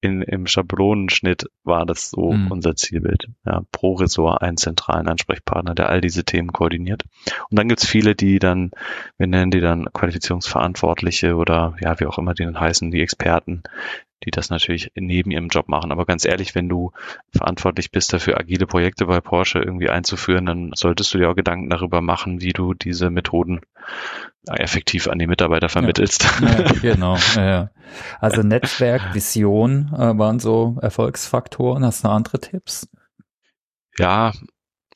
in, im Schablonenschnitt war das so mhm. unser Zielbild. Ja, pro Ressort einen zentralen Ansprechpartner, der all diese Themen koordiniert. Und dann gibt's viele, die dann, wir nennen die dann Qualifizierungsverantwortliche oder ja, wie auch immer die dann heißen, die Experten, die das natürlich neben ihrem Job machen. Aber ganz ehrlich, wenn du verantwortlich bist dafür, agile Projekte bei Porsche irgendwie einzuführen, dann solltest du dir auch Gedanken darüber machen, wie du diese Methoden effektiv an die Mitarbeiter vermittelst. Ja, ja, genau. Ja, also Netzwerk, Vision äh, waren so Erfolgsfaktoren. Hast du noch andere Tipps? Ja,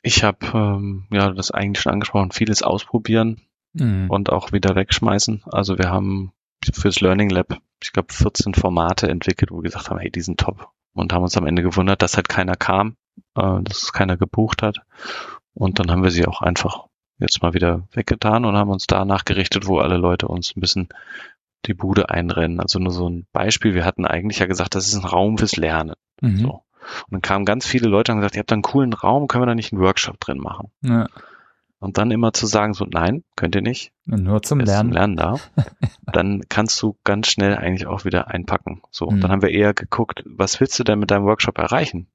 ich habe ähm, ja das eigentlich schon angesprochen, vieles ausprobieren mhm. und auch wieder wegschmeißen. Also wir haben fürs Learning Lab, ich glaube, 14 Formate entwickelt, wo wir gesagt haben, hey, die sind top. Und haben uns am Ende gewundert, dass halt keiner kam, äh, dass keiner gebucht hat. Und dann haben wir sie auch einfach jetzt mal wieder weggetan und haben uns danach gerichtet, wo alle Leute uns ein bisschen die Bude einrennen. Also nur so ein Beispiel. Wir hatten eigentlich ja gesagt, das ist ein Raum fürs Lernen. Mhm. So. Und dann kamen ganz viele Leute und gesagt, ihr habt da einen coolen Raum, können wir da nicht einen Workshop drin machen? Ja. Und dann immer zu sagen, so nein, könnt ihr nicht. Nur zum Lernen. Zum Lernen da. dann kannst du ganz schnell eigentlich auch wieder einpacken. So, mhm. dann haben wir eher geguckt, was willst du denn mit deinem Workshop erreichen?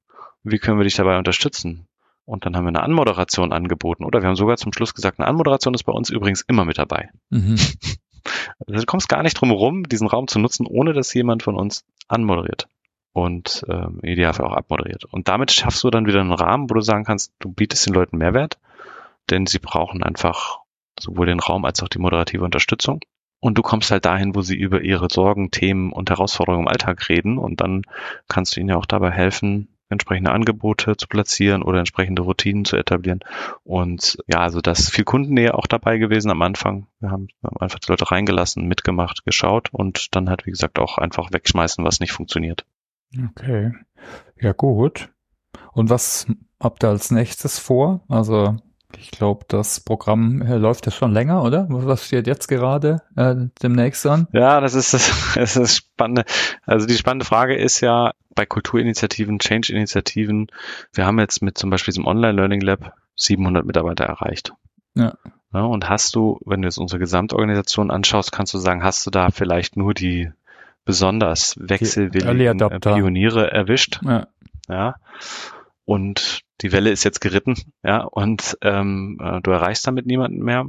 Wie können wir dich dabei unterstützen? Und dann haben wir eine Anmoderation angeboten. Oder wir haben sogar zum Schluss gesagt, eine Anmoderation ist bei uns übrigens immer mit dabei. Mhm. Also du kommst gar nicht drum herum, diesen Raum zu nutzen, ohne dass jemand von uns anmoderiert. und ähm, idealfall auch abmoderiert. Und damit schaffst du dann wieder einen Rahmen, wo du sagen kannst, du bietest den Leuten Mehrwert, denn sie brauchen einfach sowohl den Raum als auch die moderative Unterstützung. Und du kommst halt dahin, wo sie über ihre Sorgen, Themen und Herausforderungen im Alltag reden. Und dann kannst du ihnen ja auch dabei helfen, entsprechende Angebote zu platzieren oder entsprechende Routinen zu etablieren. Und ja, also das ist viel Kundennähe auch dabei gewesen am Anfang. Wir haben, einfach die Leute reingelassen, mitgemacht, geschaut und dann halt, wie gesagt, auch einfach wegschmeißen, was nicht funktioniert. Okay. Ja, gut. Und was habt ihr als nächstes vor? Also ich glaube, das Programm äh, läuft ja schon länger, oder? Was steht jetzt gerade äh, demnächst an? Ja, das ist das, das ist spannende. Also die spannende Frage ist ja bei Kulturinitiativen, Change-Initiativen. Wir haben jetzt mit zum Beispiel diesem Online-Learning Lab 700 Mitarbeiter erreicht. Ja. ja. Und hast du, wenn du jetzt unsere Gesamtorganisation anschaust, kannst du sagen, hast du da vielleicht nur die besonders wechselwilligen äh, Pioniere erwischt? Ja. ja. Und die Welle ist jetzt geritten, ja, und ähm, äh, du erreichst damit niemanden mehr.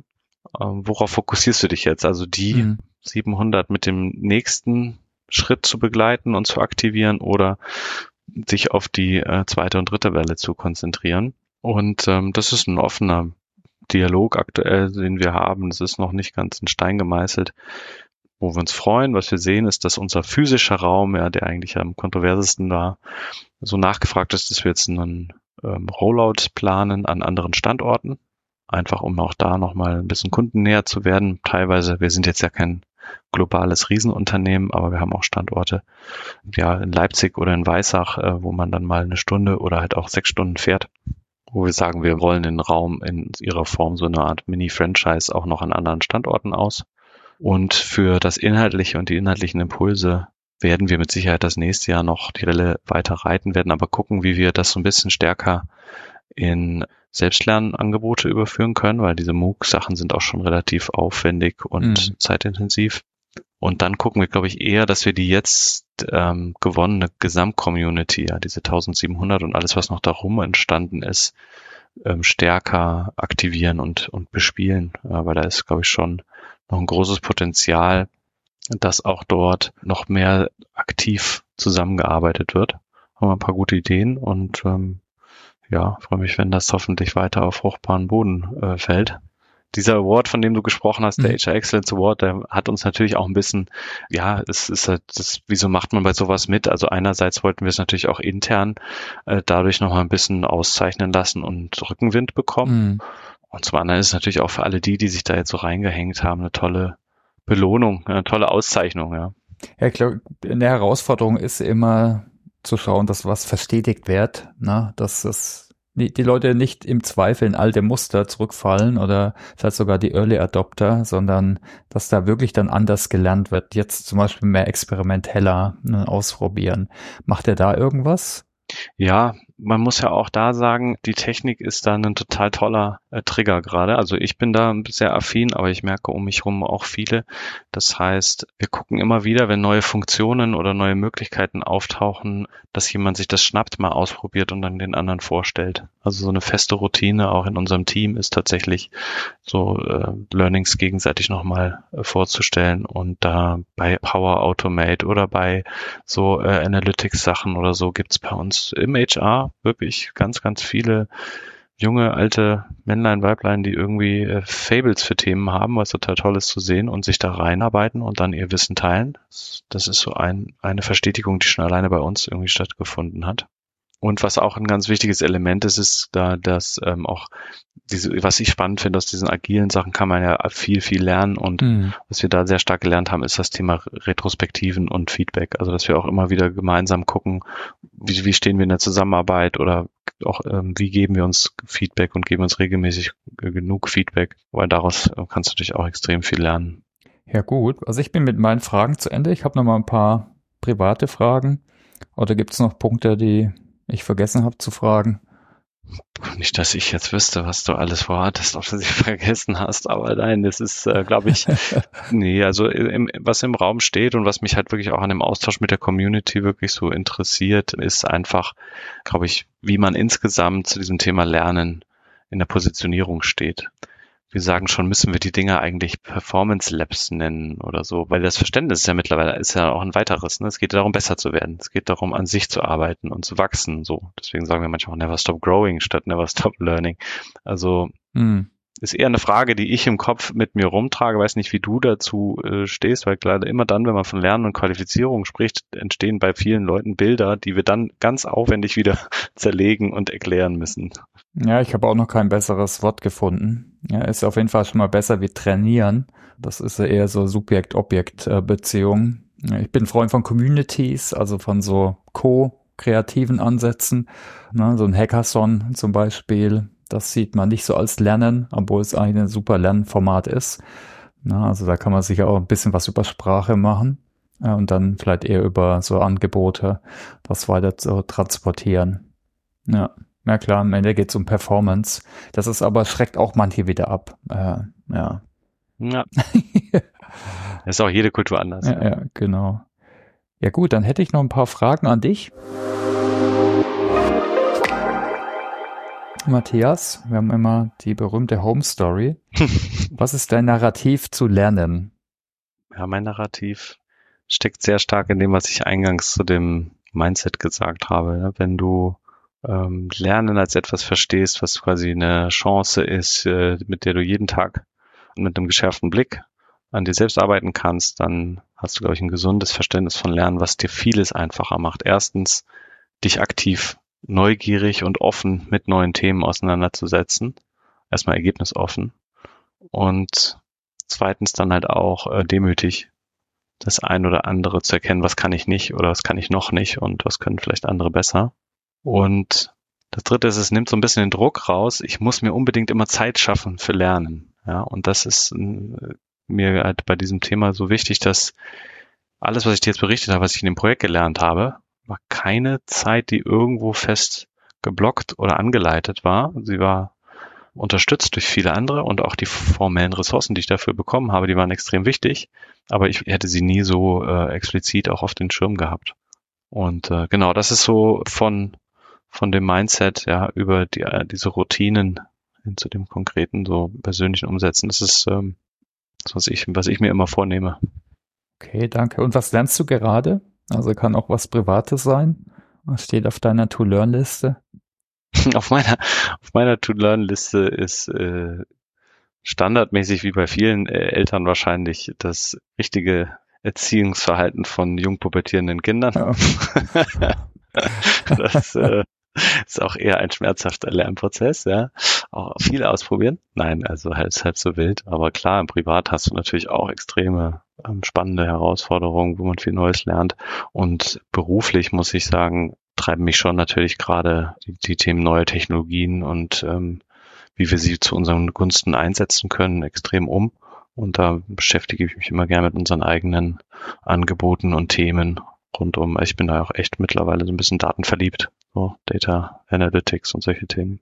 Ähm, worauf fokussierst du dich jetzt? Also die mhm. 700 mit dem nächsten Schritt zu begleiten und zu aktivieren oder sich auf die äh, zweite und dritte Welle zu konzentrieren. Und ähm, das ist ein offener Dialog aktuell, den wir haben. Das ist noch nicht ganz in Stein gemeißelt. Wo wir uns freuen, was wir sehen, ist, dass unser physischer Raum, ja, der eigentlich am kontroversesten war, so nachgefragt ist, dass wir jetzt einen ähm, Rollout planen an anderen Standorten. Einfach um auch da nochmal ein bisschen kundennäher zu werden. Teilweise, wir sind jetzt ja kein globales Riesenunternehmen, aber wir haben auch Standorte ja in Leipzig oder in Weissach, äh, wo man dann mal eine Stunde oder halt auch sechs Stunden fährt, wo wir sagen, wir rollen den Raum in ihrer Form so eine Art Mini-Franchise auch noch an anderen Standorten aus. Und für das Inhaltliche und die inhaltlichen Impulse werden wir mit Sicherheit das nächste Jahr noch die Relle weiter reiten, werden aber gucken, wie wir das so ein bisschen stärker in Selbstlernangebote überführen können, weil diese MOOC-Sachen sind auch schon relativ aufwendig und mhm. zeitintensiv. Und dann gucken wir, glaube ich, eher, dass wir die jetzt ähm, gewonnene Gesamtcommunity, ja, diese 1700 und alles, was noch darum entstanden ist, ähm, stärker aktivieren und, und bespielen. Weil da ist, glaube ich, schon noch ein großes Potenzial, dass auch dort noch mehr aktiv zusammengearbeitet wird. Haben wir ein paar gute Ideen und ähm, ja, freue mich, wenn das hoffentlich weiter auf fruchtbaren Boden äh, fällt. Dieser Award, von dem du gesprochen hast, der mhm. HR Excellence Award, der hat uns natürlich auch ein bisschen, ja, es ist halt, das, wieso macht man bei sowas mit? Also einerseits wollten wir es natürlich auch intern äh, dadurch nochmal ein bisschen auszeichnen lassen und Rückenwind bekommen. Mhm. Und zum anderen ist es natürlich auch für alle die, die sich da jetzt so reingehängt haben, eine tolle Belohnung, eine tolle Auszeichnung, ja. Ja, ich glaube, eine Herausforderung ist immer zu schauen, dass was verstetigt wird, ne? dass es die, die Leute nicht im Zweifel in alte Muster zurückfallen oder vielleicht sogar die Early Adopter, sondern dass da wirklich dann anders gelernt wird. Jetzt zum Beispiel mehr experimenteller ne, ausprobieren. Macht er da irgendwas? Ja, man muss ja auch da sagen, die Technik ist da ein total toller äh, Trigger gerade. Also ich bin da sehr affin, aber ich merke um mich herum auch viele. Das heißt, wir gucken immer wieder, wenn neue Funktionen oder neue Möglichkeiten auftauchen, dass jemand sich das schnappt, mal ausprobiert und dann den anderen vorstellt. Also so eine feste Routine auch in unserem Team ist tatsächlich so äh, Learnings gegenseitig nochmal äh, vorzustellen und da bei Power Automate oder bei so äh, Analytics Sachen oder so gibt's bei uns im HR wirklich ganz, ganz viele junge, alte Männlein, Weiblein, die irgendwie äh, Fables für Themen haben, was total toll ist zu sehen und sich da reinarbeiten und dann ihr Wissen teilen. Das ist so ein, eine Verstetigung, die schon alleine bei uns irgendwie stattgefunden hat. Und was auch ein ganz wichtiges Element ist, ist da, dass ähm, auch diese, was ich spannend finde, aus diesen agilen Sachen kann man ja viel, viel lernen. Und mhm. was wir da sehr stark gelernt haben, ist das Thema Retrospektiven und Feedback. Also dass wir auch immer wieder gemeinsam gucken, wie, wie stehen wir in der Zusammenarbeit oder auch ähm, wie geben wir uns Feedback und geben uns regelmäßig genug Feedback, weil daraus äh, kannst du natürlich auch extrem viel lernen. Ja gut, also ich bin mit meinen Fragen zu Ende. Ich habe noch mal ein paar private Fragen. Oder gibt es noch Punkte, die ich vergessen habe zu fragen. Nicht, dass ich jetzt wüsste, was du alles vorhattest, ob du sie vergessen hast, aber nein, das ist, äh, glaube ich, nee, also im, was im Raum steht und was mich halt wirklich auch an dem Austausch mit der Community wirklich so interessiert, ist einfach, glaube ich, wie man insgesamt zu diesem Thema Lernen in der Positionierung steht. Wir sagen schon, müssen wir die Dinge eigentlich Performance Labs nennen oder so, weil das Verständnis ist ja mittlerweile ist ja auch ein weiteres. Ne? Es geht darum, besser zu werden. Es geht darum, an sich zu arbeiten und zu wachsen. So, deswegen sagen wir manchmal auch Never Stop Growing statt Never Stop Learning. Also mhm ist eher eine Frage, die ich im Kopf mit mir rumtrage. Weiß nicht, wie du dazu äh, stehst, weil gerade immer dann, wenn man von Lernen und Qualifizierung spricht, entstehen bei vielen Leuten Bilder, die wir dann ganz aufwendig wieder zerlegen und erklären müssen. Ja, ich habe auch noch kein besseres Wort gefunden. Ja, ist auf jeden Fall schon mal besser wie trainieren. Das ist ja eher so Subjekt-Objekt-Beziehung. Ich bin Freund von Communities, also von so co-kreativen Ansätzen. Ne, so ein Hackathon zum Beispiel das sieht man nicht so als Lernen, obwohl es eigentlich ein super Lernformat ist. Na, also da kann man sich auch ein bisschen was über Sprache machen äh, und dann vielleicht eher über so Angebote das weiter zu transportieren. Ja, ja klar, am Ende geht es um Performance. Das ist aber schreckt auch manche wieder ab. Äh, ja. Ja. ist auch jede Kultur anders. Ja, ja, genau. Ja gut, dann hätte ich noch ein paar Fragen an dich. Matthias, wir haben immer die berühmte Home Story. Was ist dein Narrativ zu lernen? Ja, mein Narrativ steckt sehr stark in dem, was ich eingangs zu dem Mindset gesagt habe. Wenn du ähm, Lernen als etwas verstehst, was quasi eine Chance ist, äh, mit der du jeden Tag mit einem geschärften Blick an dir selbst arbeiten kannst, dann hast du, glaube ich, ein gesundes Verständnis von Lernen, was dir vieles einfacher macht. Erstens, dich aktiv neugierig und offen mit neuen Themen auseinanderzusetzen. Erstmal ergebnisoffen. Und zweitens dann halt auch äh, demütig, das ein oder andere zu erkennen, was kann ich nicht oder was kann ich noch nicht und was können vielleicht andere besser. Und das dritte ist, es nimmt so ein bisschen den Druck raus. Ich muss mir unbedingt immer Zeit schaffen für Lernen. Ja, und das ist äh, mir halt bei diesem Thema so wichtig, dass alles, was ich dir jetzt berichtet habe, was ich in dem Projekt gelernt habe, war keine Zeit, die irgendwo fest geblockt oder angeleitet war. Sie war unterstützt durch viele andere und auch die formellen Ressourcen, die ich dafür bekommen habe, die waren extrem wichtig, aber ich hätte sie nie so äh, explizit auch auf den Schirm gehabt. Und äh, genau, das ist so von von dem Mindset ja über die, äh, diese Routinen hin zu dem konkreten so persönlichen Umsetzen. Das ist ähm, das, was ich was ich mir immer vornehme. Okay, danke. Und was lernst du gerade? Also kann auch was Privates sein. Was steht auf deiner To-Learn-Liste? auf meiner, auf meiner To-Learn-Liste ist äh, standardmäßig wie bei vielen äh, Eltern wahrscheinlich das richtige Erziehungsverhalten von jung pubertierenden Kindern. Ja. das äh, ist auch eher ein schmerzhafter Lernprozess, ja. Auch viel ausprobieren. Nein, also ist halb so wild. Aber klar, im Privat hast du natürlich auch extreme ähm, spannende Herausforderungen, wo man viel Neues lernt. Und beruflich muss ich sagen, treiben mich schon natürlich gerade die, die Themen neue Technologien und ähm, wie wir sie zu unseren Gunsten einsetzen können, extrem um. Und da beschäftige ich mich immer gerne mit unseren eigenen Angeboten und Themen rundum. Ich bin da auch echt mittlerweile so ein bisschen datenverliebt. So Data Analytics und solche Themen.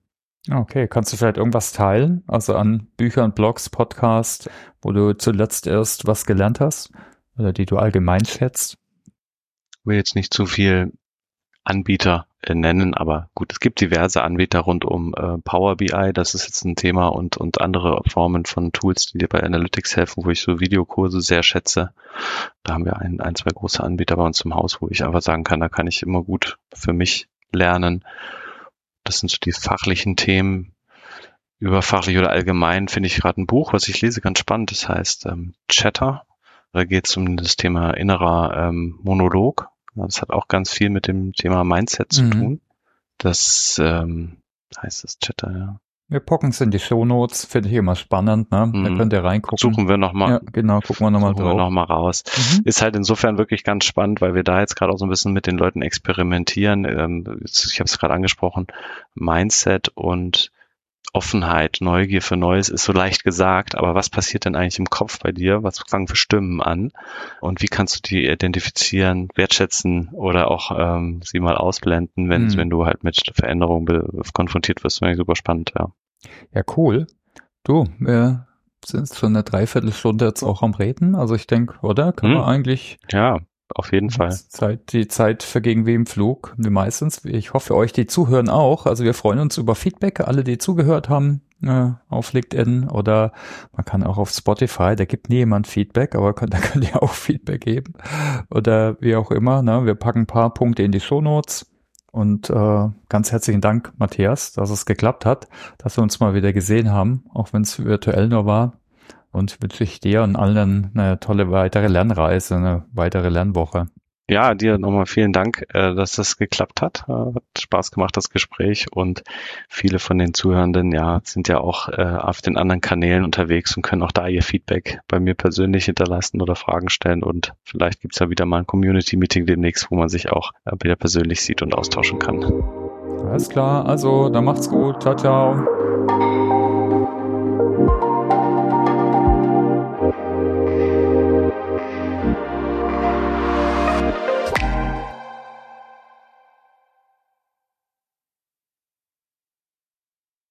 Okay, kannst du vielleicht irgendwas teilen? Also an Büchern, Blogs, Podcasts, wo du zuletzt erst was gelernt hast oder die du allgemein schätzt? Ich will jetzt nicht zu viel Anbieter nennen, aber gut, es gibt diverse Anbieter rund um äh, Power BI, das ist jetzt ein Thema und, und andere Formen von Tools, die dir bei Analytics helfen, wo ich so Videokurse sehr schätze. Da haben wir ein, ein, zwei große Anbieter bei uns im Haus, wo ich einfach sagen kann, da kann ich immer gut für mich lernen. Das sind so die fachlichen Themen. Überfachlich oder allgemein finde ich gerade ein Buch, was ich lese, ganz spannend. Das heißt ähm, Chatter. Da geht es um das Thema innerer ähm, Monolog. Das hat auch ganz viel mit dem Thema Mindset zu mhm. tun. Das ähm, heißt das Chatter, ja. Wir pocken es in die Shownotes, finde ich immer spannend, ne? Da mhm. könnt ihr reingucken. Suchen wir nochmal. Ja, genau, gucken wir nochmal drauf. Wir noch mal raus. Mhm. Ist halt insofern wirklich ganz spannend, weil wir da jetzt gerade auch so ein bisschen mit den Leuten experimentieren. Ähm, ich habe es gerade angesprochen, Mindset und Offenheit, Neugier für Neues ist so leicht gesagt, aber was passiert denn eigentlich im Kopf bei dir? Was fangen für Stimmen an? Und wie kannst du die identifizieren, wertschätzen oder auch ähm, sie mal ausblenden, wenn, mhm. wenn du halt mit Veränderungen konfrontiert wirst? Finde ich super spannend, ja. Ja, cool. Du, wir sind schon eine Dreiviertelstunde jetzt auch am Reden. Also ich denke, oder? Kann mhm. man eigentlich ja auf jeden Fall. Zeit, die Zeit verging wie im Flug, wie meistens. Ich hoffe, euch, die zuhören, auch. Also wir freuen uns über Feedback. Alle, die zugehört haben, äh, auf LinkedIn oder man kann auch auf Spotify, da gibt nie jemand Feedback, aber könnt, da könnt ihr auch Feedback geben. Oder wie auch immer, ne? wir packen ein paar Punkte in die Shownotes. Und äh, ganz herzlichen Dank, Matthias, dass es geklappt hat, dass wir uns mal wieder gesehen haben, auch wenn es virtuell nur war. Und wünsche ich dir und allen eine tolle weitere Lernreise, eine weitere Lernwoche. Ja, dir nochmal vielen Dank, äh, dass das geklappt hat. Äh, hat Spaß gemacht, das Gespräch. Und viele von den Zuhörenden, ja, sind ja auch äh, auf den anderen Kanälen unterwegs und können auch da ihr Feedback bei mir persönlich hinterlassen oder Fragen stellen. Und vielleicht gibt's ja wieder mal ein Community-Meeting demnächst, wo man sich auch wieder persönlich sieht und austauschen kann. Alles klar, also dann macht's gut. Ciao, ciao.